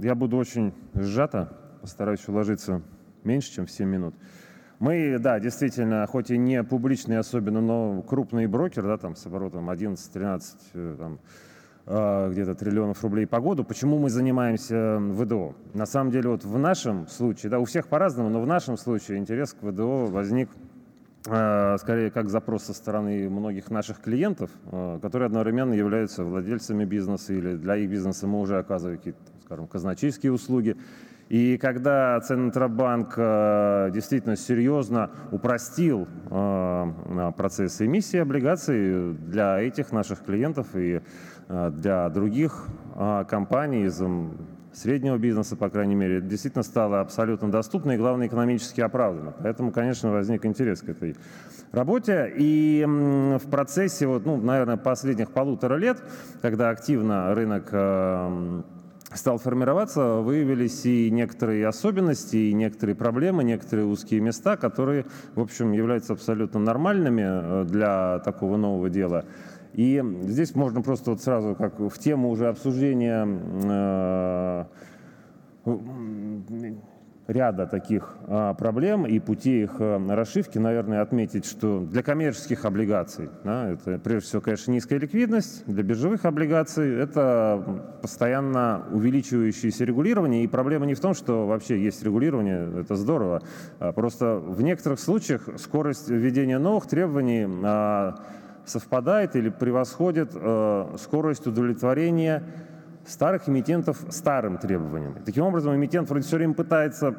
я буду очень сжато, постараюсь уложиться меньше, чем в 7 минут. Мы, да, действительно, хоть и не публичные особенно, но крупный брокер, да, там с оборотом 11-13 э, там, э, где-то триллионов рублей по году. Почему мы занимаемся ВДО? На самом деле, вот в нашем случае, да, у всех по-разному, но в нашем случае интерес к ВДО возник скорее как запрос со стороны многих наших клиентов, которые одновременно являются владельцами бизнеса или для их бизнеса мы уже оказываем какие-то, скажем, казначейские услуги. И когда Центробанк э, действительно серьезно упростил э, процесс эмиссии облигаций для этих наших клиентов и э, для других компаний из среднего бизнеса, по крайней мере, действительно стало абсолютно доступно и, главное, экономически оправданно. Поэтому, конечно, возник интерес к этой работе. И в процессе, вот, ну, наверное, последних полутора лет, когда активно рынок стал формироваться, выявились и некоторые особенности, и некоторые проблемы, некоторые узкие места, которые, в общем, являются абсолютно нормальными э, для такого нового дела. И здесь можно просто вот сразу, как в тему уже обсуждения э, ряда таких а, проблем и путей их а, расшивки, наверное, отметить, что для коммерческих облигаций, да, это прежде всего, конечно, низкая ликвидность, для биржевых облигаций это постоянно увеличивающееся регулирование, и проблема не в том, что вообще есть регулирование, это здорово, а просто в некоторых случаях скорость введения новых требований а, совпадает или превосходит а, скорость удовлетворения старых эмитентов старым требованиям. Таким образом, эмитент вроде все время пытается,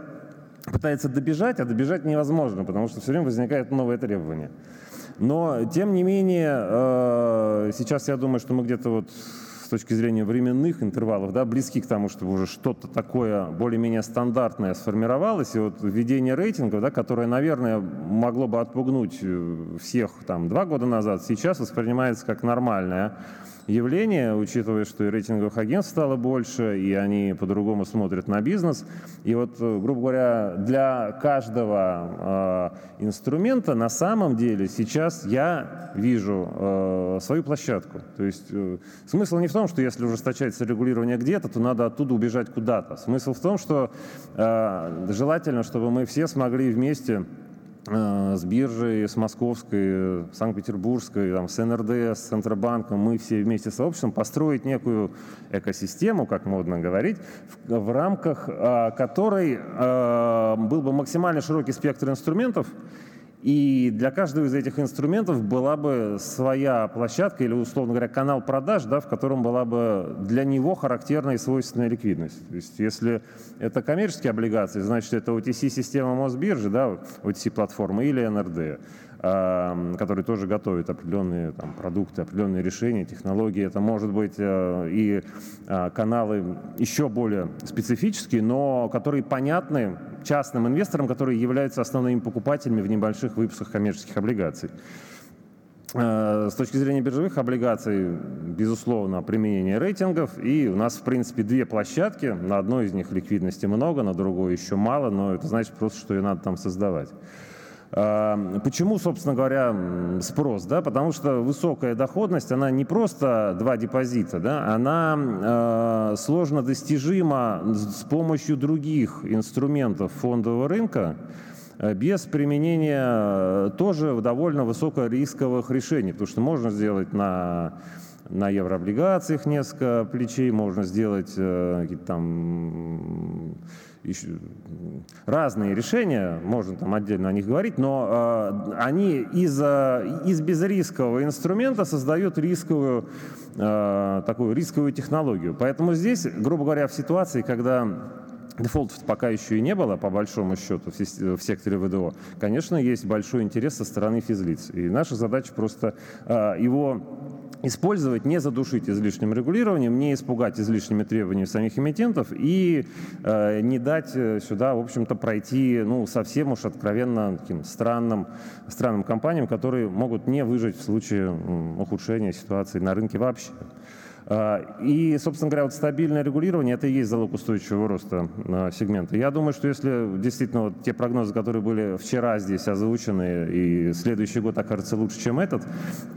пытается добежать, а добежать невозможно, потому что все время возникает новое требование. Но, тем не менее, э, сейчас я думаю, что мы где-то вот точки зрения временных интервалов, да, близки к тому, чтобы уже что-то такое более-менее стандартное сформировалось. И вот введение рейтингов, да, которое, наверное, могло бы отпугнуть э, всех там два года назад, сейчас воспринимается как нормальное явление, учитывая, что и рейтинговых агентств стало больше, и они по-другому смотрят на бизнес. И вот, э, грубо говоря, для каждого э, инструмента на самом деле сейчас я вижу э, свою площадку. То есть э, смысл не в том, что если ужесточается регулирование где-то, то надо оттуда убежать куда-то. Смысл в том, что э, желательно, чтобы мы все смогли вместе Э, с биржей, с московской, санкт-петербургской, там, с НРД, с Центробанком, мы все вместе с обществом построить некую экосистему, как модно говорить, в, в рамках а, которой а, был бы максимально широкий спектр инструментов, и для каждого из этих инструментов была бы своя площадка или, условно говоря, канал продаж, да, в котором была бы для него характерная и свойственная ликвидность. То есть если это коммерческие облигации, значит, это OTC-система Мосбиржи, да, OTC-платформа или НРД который тоже готовит определенные там, продукты, определенные решения, технологии. Это может быть э, и а, каналы еще более специфические, но которые понятны частным инвесторам, которые являются основными покупателями в небольших выпусках коммерческих облигаций. Э, с точки зрения биржевых облигаций, безусловно, применение рейтингов. И у нас, в принципе, две площадки. На одной из них ликвидности много, на другой еще мало, но это значит просто, что ее надо там создавать. Почему, собственно говоря, спрос? Да? Потому что высокая доходность, она не просто два депозита, да? она э, сложно достижима с помощью других инструментов фондового рынка, э, без применения тоже довольно высокорисковых решений, потому что можно сделать на на еврооблигациях несколько плечей, можно сделать э, какие-то там разные решения, можно там отдельно о них говорить, но э, они из, из безрискового инструмента создают рисковую, э, такую рисковую технологию. Поэтому здесь, грубо говоря, в ситуации, когда дефолтов пока еще и не было, по большому счету, в секторе ВДО, конечно, есть большой интерес со стороны физлиц. И наша задача просто э, его использовать, не задушить излишним регулированием, не испугать излишними требованиями самих эмитентов и э, не дать э, сюда, в общем-то, пройти ну, совсем уж откровенно таким странным, странным компаниям, которые могут не выжить в случае ухудшения ситуации на рынке вообще. И, собственно говоря, вот стабильное регулирование – это и есть залог устойчивого роста сегмента. Я думаю, что если действительно вот те прогнозы, которые были вчера здесь озвучены, и следующий год окажется лучше, чем этот,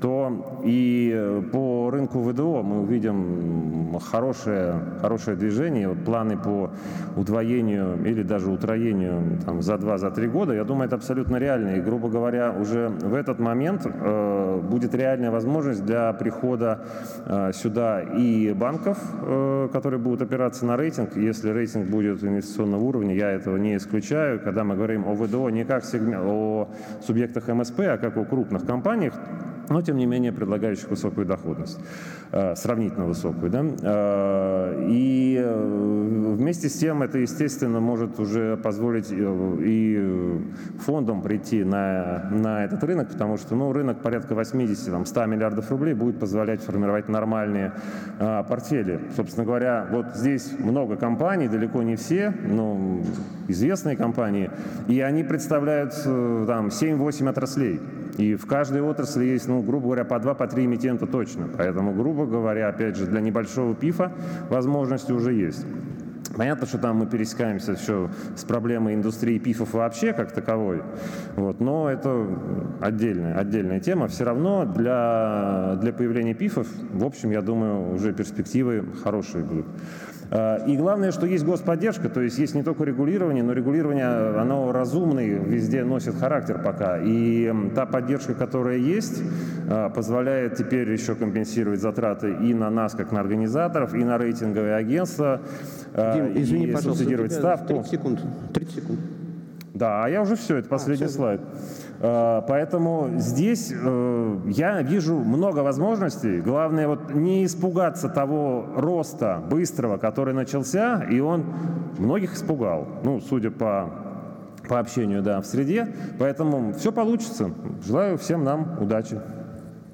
то и по рынку ВДО мы увидим хорошее, хорошее движение. Вот планы по удвоению или даже утроению там, за 2-3 года, я думаю, это абсолютно реально. И, грубо говоря, уже в этот момент э, будет реальная возможность для прихода э, сюда и банков, э, которые будут опираться на рейтинг. Если рейтинг будет инвестиционного уровня, я этого не исключаю. Когда мы говорим о ВДО не как сегмент, о субъектах МСП, а как о крупных компаниях, но тем не менее предлагающих высокую доходность, э, сравнительно высокую. Да? Э, и э, вместе с тем это, естественно, может уже позволить и фондам прийти на, на этот рынок, потому что ну, рынок порядка 80-100 миллиардов рублей будет позволять формировать нормальные портфели. Собственно говоря, вот здесь много компаний, далеко не все, но известные компании, и они представляют там 7-8 отраслей. И в каждой отрасли есть, ну, грубо говоря, по два, по три эмитента точно. Поэтому, грубо говоря, опять же, для небольшого пифа возможности уже есть. Понятно, что там мы пересекаемся еще с проблемой индустрии пифов вообще как таковой, вот, но это отдельная, отдельная тема. Все равно для, для появления пифов, в общем, я думаю, уже перспективы хорошие будут. Э, и главное, что есть господдержка, то есть есть не только регулирование, но регулирование, оно разумное, везде носит характер пока. И та поддержка, которая есть, э, позволяет теперь еще компенсировать затраты и на нас, как на организаторов, и на рейтинговые агентства, э, Дим, извини, и пожалуйста, субсидировать ставку. 30 секунд. 30 секунд. Да, а я уже все, это последний а, все. слайд. Поэтому здесь э, я вижу много возможностей. Главное вот не испугаться того роста быстрого, который начался, и он многих испугал. Ну, судя по по общению, да, в среде. Поэтому все получится. Желаю всем нам удачи.